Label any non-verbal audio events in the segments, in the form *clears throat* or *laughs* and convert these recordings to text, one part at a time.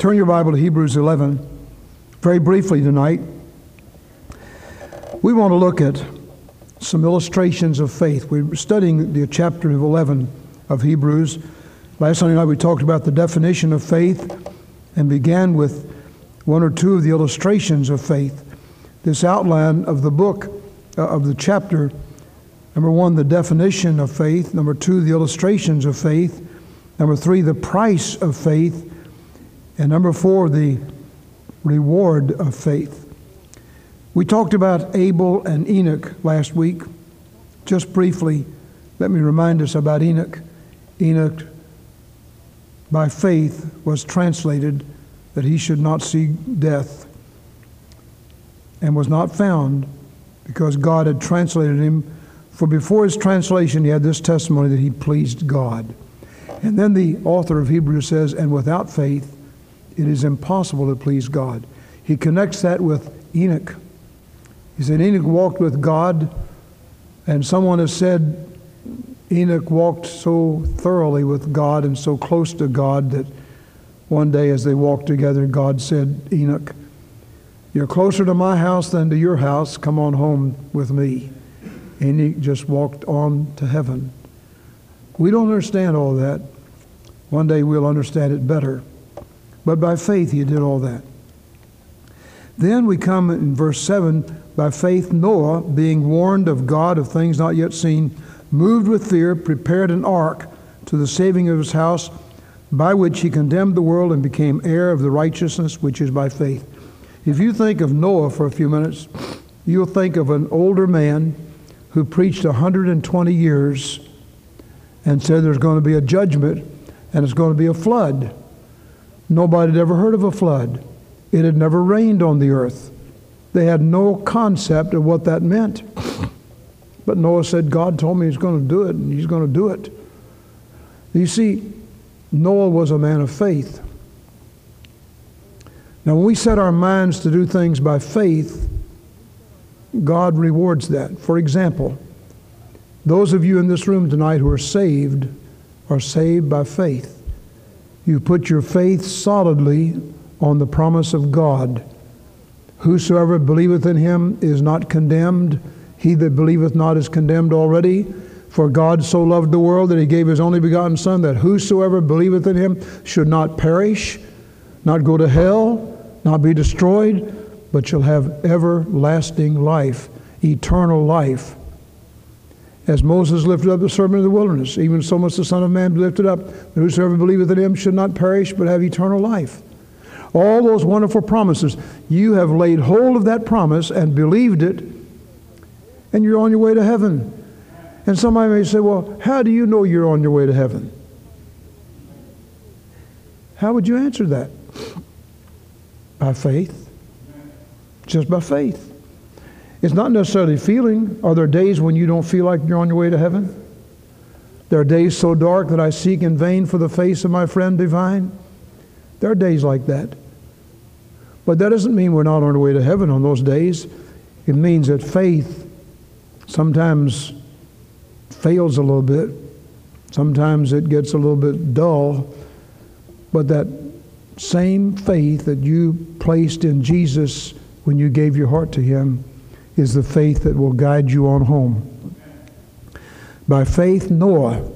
Turn your Bible to Hebrews 11 very briefly tonight. We want to look at some illustrations of faith. We're studying the chapter of 11 of Hebrews. Last Sunday night we talked about the definition of faith and began with one or two of the illustrations of faith. This outline of the book, uh, of the chapter, number one, the definition of faith. Number two, the illustrations of faith. Number three, the price of faith. And number four, the reward of faith. We talked about Abel and Enoch last week. Just briefly, let me remind us about Enoch. Enoch, by faith, was translated that he should not see death and was not found because God had translated him. For before his translation, he had this testimony that he pleased God. And then the author of Hebrews says, and without faith, it is impossible to please God. He connects that with Enoch. He said Enoch walked with God, and someone has said Enoch walked so thoroughly with God and so close to God that one day as they walked together, God said, Enoch, you're closer to my house than to your house. Come on home with me. Enoch just walked on to heaven. We don't understand all that. One day we'll understand it better. But by faith, he did all that. Then we come in verse 7 by faith, Noah, being warned of God of things not yet seen, moved with fear, prepared an ark to the saving of his house, by which he condemned the world and became heir of the righteousness which is by faith. If you think of Noah for a few minutes, you'll think of an older man who preached 120 years and said there's going to be a judgment and it's going to be a flood. Nobody had ever heard of a flood. It had never rained on the earth. They had no concept of what that meant. But Noah said, God told me he's going to do it, and he's going to do it. You see, Noah was a man of faith. Now, when we set our minds to do things by faith, God rewards that. For example, those of you in this room tonight who are saved are saved by faith. You put your faith solidly on the promise of God. Whosoever believeth in him is not condemned. He that believeth not is condemned already. For God so loved the world that he gave his only begotten Son, that whosoever believeth in him should not perish, not go to hell, not be destroyed, but shall have everlasting life, eternal life. As Moses lifted up the serpent in the wilderness, even so must the Son of Man be lifted up, that whosoever believeth in him should not perish, but have eternal life. All those wonderful promises. You have laid hold of that promise and believed it, and you're on your way to heaven. And somebody may say, Well, how do you know you're on your way to heaven? How would you answer that? By faith. Just by faith. It's not necessarily feeling. Are there days when you don't feel like you're on your way to heaven? There are days so dark that I seek in vain for the face of my friend divine. There are days like that. But that doesn't mean we're not on our way to heaven on those days. It means that faith sometimes fails a little bit. Sometimes it gets a little bit dull. But that same faith that you placed in Jesus when you gave your heart to Him is the faith that will guide you on home. By faith, Noah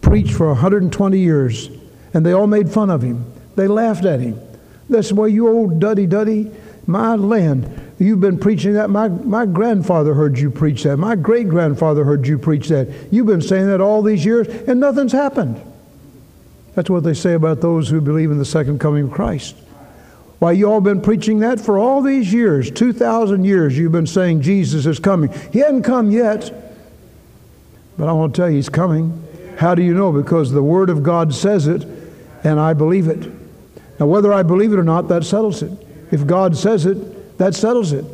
preached for 120 years, and they all made fun of him. They laughed at him. They said, Well, you old duddy duddy, my land. You've been preaching that. My, my grandfather heard you preach that. My great grandfather heard you preach that. You've been saying that all these years, and nothing's happened. That's what they say about those who believe in the second coming of Christ. Why, you all been preaching that for all these years, 2,000 years, you've been saying Jesus is coming. He hasn't come yet, but I want to tell you, He's coming. How do you know? Because the Word of God says it, and I believe it. Now, whether I believe it or not, that settles it. If God says it, that settles it.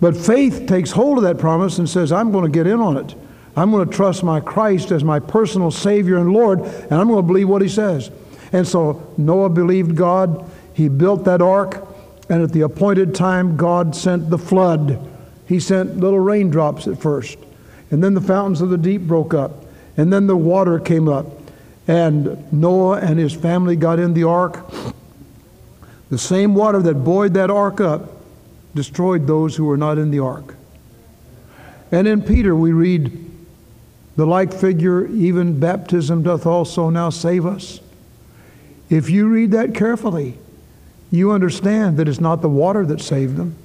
But faith takes hold of that promise and says, I'm going to get in on it. I'm going to trust my Christ as my personal Savior and Lord, and I'm going to believe what He says. And so Noah believed God. He built that ark, and at the appointed time, God sent the flood. He sent little raindrops at first, and then the fountains of the deep broke up, and then the water came up, and Noah and his family got in the ark, The same water that buoyed that ark up destroyed those who were not in the ark. And in Peter, we read, The like figure, even baptism doth also now save us. If you read that carefully, you understand that it's not the water that saved them.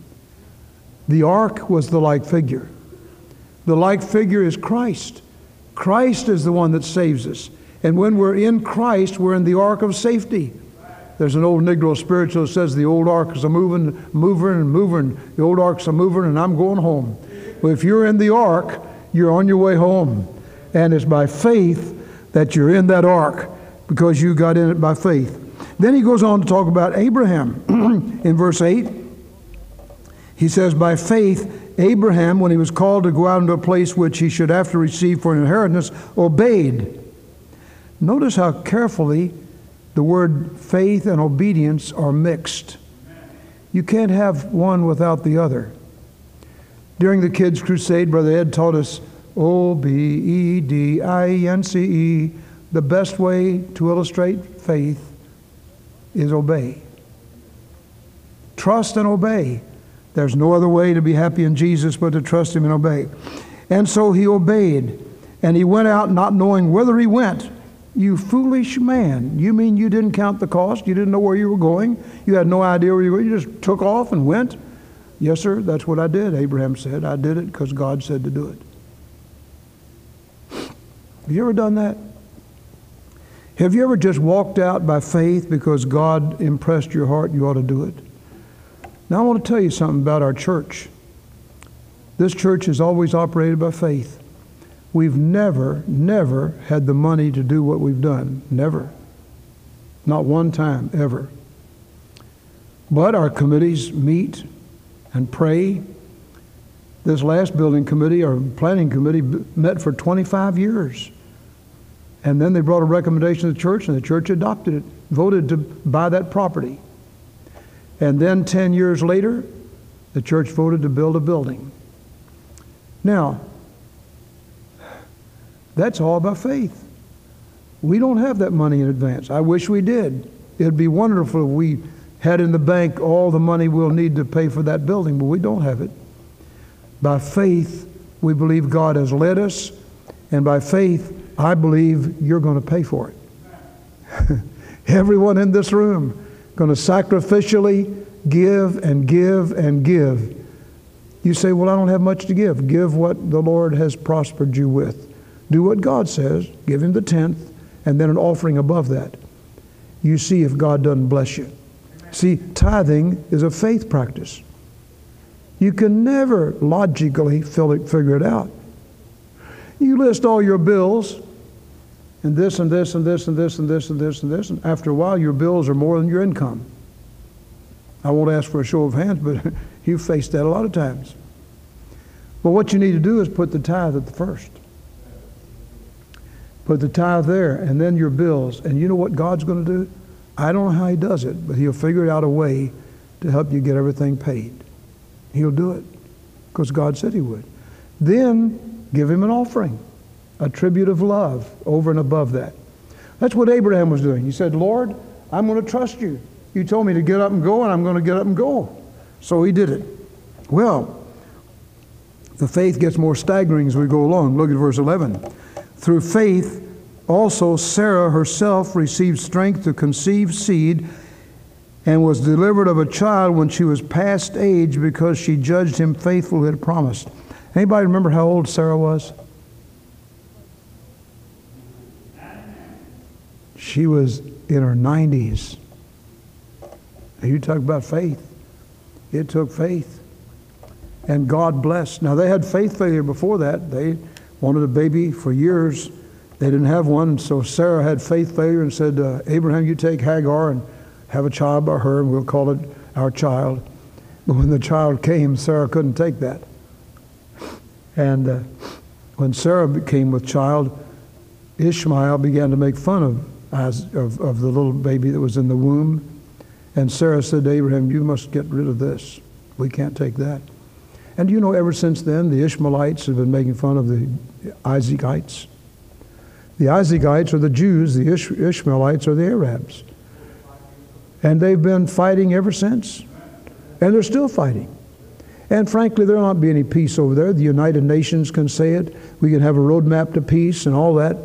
The ark was the like figure. The like figure is Christ. Christ is the one that saves us. And when we're in Christ, we're in the ark of safety. There's an old Negro spiritual that says the old ark is a moving, moving, and moving. The old ark's a moving, and I'm going home. Well, if you're in the ark, you're on your way home. And it's by faith that you're in that ark because you got in it by faith. Then he goes on to talk about Abraham *clears throat* in verse 8. He says, By faith, Abraham, when he was called to go out into a place which he should after receive for an inheritance, obeyed. Notice how carefully the word faith and obedience are mixed. You can't have one without the other. During the Kids' Crusade, Brother Ed taught us O B E D I N C E. The best way to illustrate faith is obey. Trust and obey. There's no other way to be happy in Jesus but to trust Him and obey. And so he obeyed, and he went out not knowing whither he went. You foolish man. You mean you didn't count the cost? You didn't know where you were going? You had no idea where you were going? You just took off and went? Yes, sir, that's what I did, Abraham said. I did it because God said to do it. Have you ever done that? Have you ever just walked out by faith because God impressed your heart you ought to do it? Now, I want to tell you something about our church. This church has always operated by faith. We've never, never had the money to do what we've done. Never. Not one time, ever. But our committees meet and pray. This last building committee, our planning committee, met for 25 years. And then they brought a recommendation to the church, and the church adopted it, voted to buy that property. And then 10 years later, the church voted to build a building. Now, that's all by faith. We don't have that money in advance. I wish we did. It'd be wonderful if we had in the bank all the money we'll need to pay for that building, but we don't have it. By faith, we believe God has led us, and by faith, I believe you're going to pay for it. *laughs* Everyone in this room going to sacrificially give and give and give. You say, Well, I don't have much to give. Give what the Lord has prospered you with. Do what God says, give Him the tenth, and then an offering above that. You see if God doesn't bless you. See, tithing is a faith practice. You can never logically figure it out. You list all your bills, and this and this and this and this and this and this and this, and after a while, your bills are more than your income. I won't ask for a show of hands, but *laughs* you've faced that a lot of times. But what you need to do is put the tithe at the first. Put the tithe there, and then your bills. And you know what God's going to do? I don't know how He does it, but He'll figure out a way to help you get everything paid. He'll do it because God said He would. Then give Him an offering a tribute of love over and above that. That's what Abraham was doing. He said, Lord, I'm going to trust you. You told me to get up and go, and I'm going to get up and go. So he did it. Well, the faith gets more staggering as we go along. Look at verse 11. Through faith, also Sarah herself received strength to conceive seed and was delivered of a child when she was past age because she judged him faithful who had promised. Anybody remember how old Sarah was? She was in her 90s. You talk about faith. It took faith. And God blessed. Now, they had faith failure before that. They wanted a baby for years. They didn't have one. So Sarah had faith failure and said, uh, Abraham, you take Hagar and have a child by her, and we'll call it our child. But *laughs* when the child came, Sarah couldn't take that. And uh, when Sarah came with child, Ishmael began to make fun of of, of the little baby that was in the womb. And Sarah said to Abraham, You must get rid of this. We can't take that. And you know, ever since then, the Ishmaelites have been making fun of the Isaacites. The Isaacites are the Jews, the Ish- Ishmaelites are the Arabs. And they've been fighting ever since. And they're still fighting. And frankly, there'll not be any peace over there. The United Nations can say it. We can have a roadmap to peace and all that.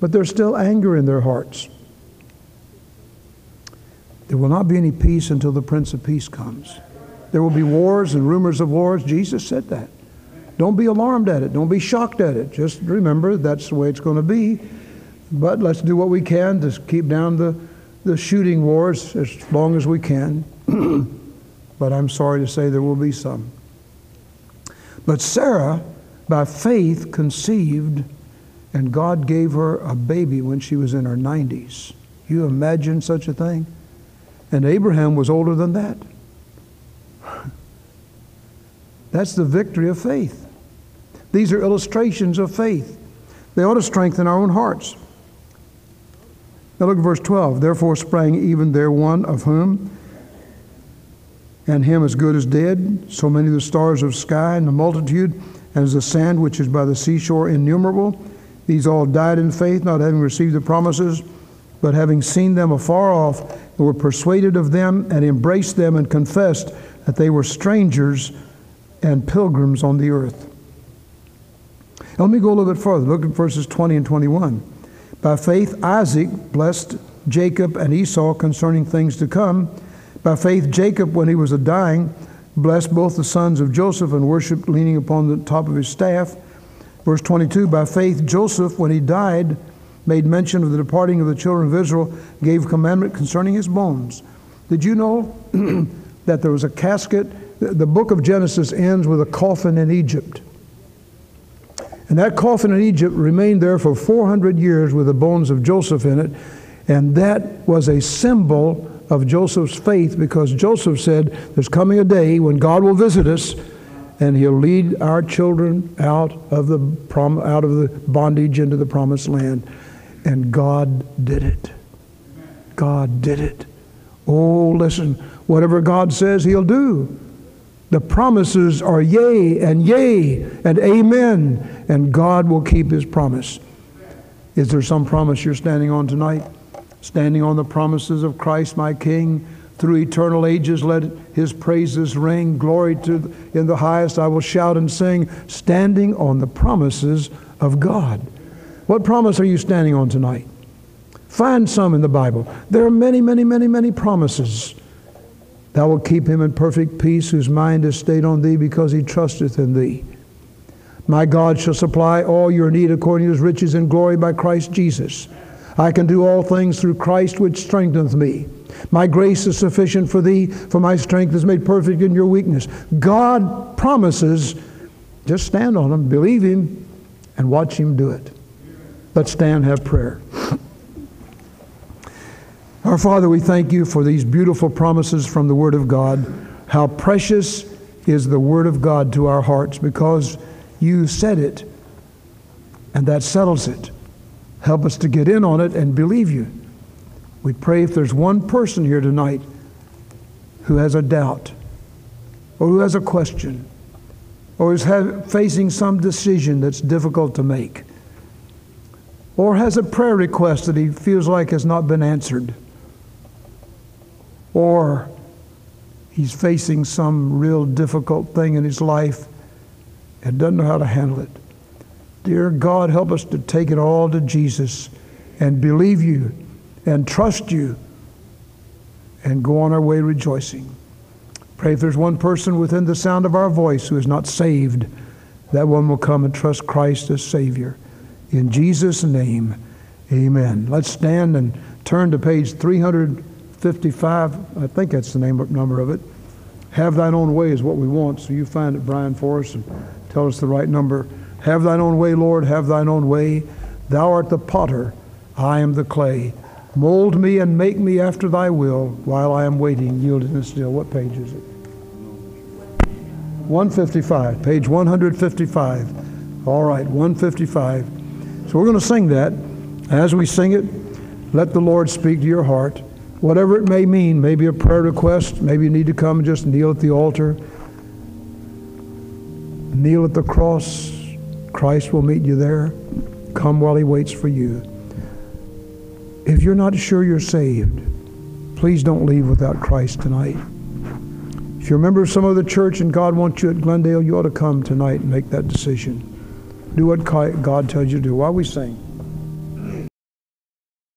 But there's still anger in their hearts. There will not be any peace until the Prince of Peace comes. There will be wars and rumors of wars. Jesus said that. Don't be alarmed at it. Don't be shocked at it. Just remember that's the way it's going to be. But let's do what we can to keep down the, the shooting wars as long as we can. *clears throat* but I'm sorry to say there will be some. But Sarah, by faith, conceived, and God gave her a baby when she was in her 90s. You imagine such a thing? And Abraham was older than that. That's the victory of faith. These are illustrations of faith. They ought to strengthen our own hearts. Now look at verse 12. Therefore sprang even there one of whom, and him as good as dead, so many of the stars of sky and the multitude, as the sand which is by the seashore innumerable. These all died in faith, not having received the promises, but having seen them afar off, were persuaded of them, and embraced them, and confessed that they were strangers and pilgrims on the earth. Now, let me go a little bit further. Look at verses 20 and 21. By faith, Isaac blessed Jacob and Esau concerning things to come. By faith, Jacob, when he was a dying, blessed both the sons of Joseph and worshiped leaning upon the top of his staff. Verse 22 By faith, Joseph, when he died, made mention of the departing of the children of Israel, gave commandment concerning his bones. Did you know *clears throat* that there was a casket? The book of Genesis ends with a coffin in Egypt. And that coffin in Egypt remained there for 400 years with the bones of Joseph in it. And that was a symbol of Joseph's faith because Joseph said, There's coming a day when God will visit us and he'll lead our children out of the, prom- out of the bondage into the promised land. And God did it. God did it. Oh, listen, whatever God says, he'll do. The promises are yea and yea and amen, and God will keep his promise. Is there some promise you're standing on tonight? Standing on the promises of Christ, my King, through eternal ages, let his praises ring. Glory to in the highest, I will shout and sing, standing on the promises of God. What promise are you standing on tonight? Find some in the Bible. There are many, many, many, many promises. Thou wilt keep him in perfect peace whose mind is stayed on thee because he trusteth in thee. My God shall supply all your need according to his riches and glory by Christ Jesus. I can do all things through Christ which strengtheneth me. My grace is sufficient for thee, for my strength is made perfect in your weakness. God promises, just stand on him, believe him, and watch him do it. Let's stand and have prayer. Our Father, we thank you for these beautiful promises from the Word of God. How precious is the Word of God to our hearts because you said it, and that settles it. Help us to get in on it and believe you. We pray if there's one person here tonight who has a doubt, or who has a question, or is facing some decision that's difficult to make, or has a prayer request that he feels like has not been answered or he's facing some real difficult thing in his life and doesn't know how to handle it. Dear God, help us to take it all to Jesus and believe you and trust you and go on our way rejoicing. Pray if there's one person within the sound of our voice who is not saved, that one will come and trust Christ as Savior. In Jesus' name, amen. Let's stand and turn to page 355. I think that's the name number of it. Have thine own way is what we want. So you find it, Brian, for us and tell us the right number. Have thine own way, Lord, have thine own way. Thou art the potter, I am the clay. Mold me and make me after thy will while I am waiting, yielded and still. What page is it? 155, page 155. All right, 155. So we're going to sing that. As we sing it, let the Lord speak to your heart. Whatever it may mean, maybe a prayer request, maybe you need to come and just kneel at the altar, kneel at the cross. Christ will meet you there. Come while He waits for you. If you're not sure you're saved, please don't leave without Christ tonight. If you're a member of some other church and God wants you at Glendale, you ought to come tonight and make that decision. Do what God tells you to do. Why are we sing?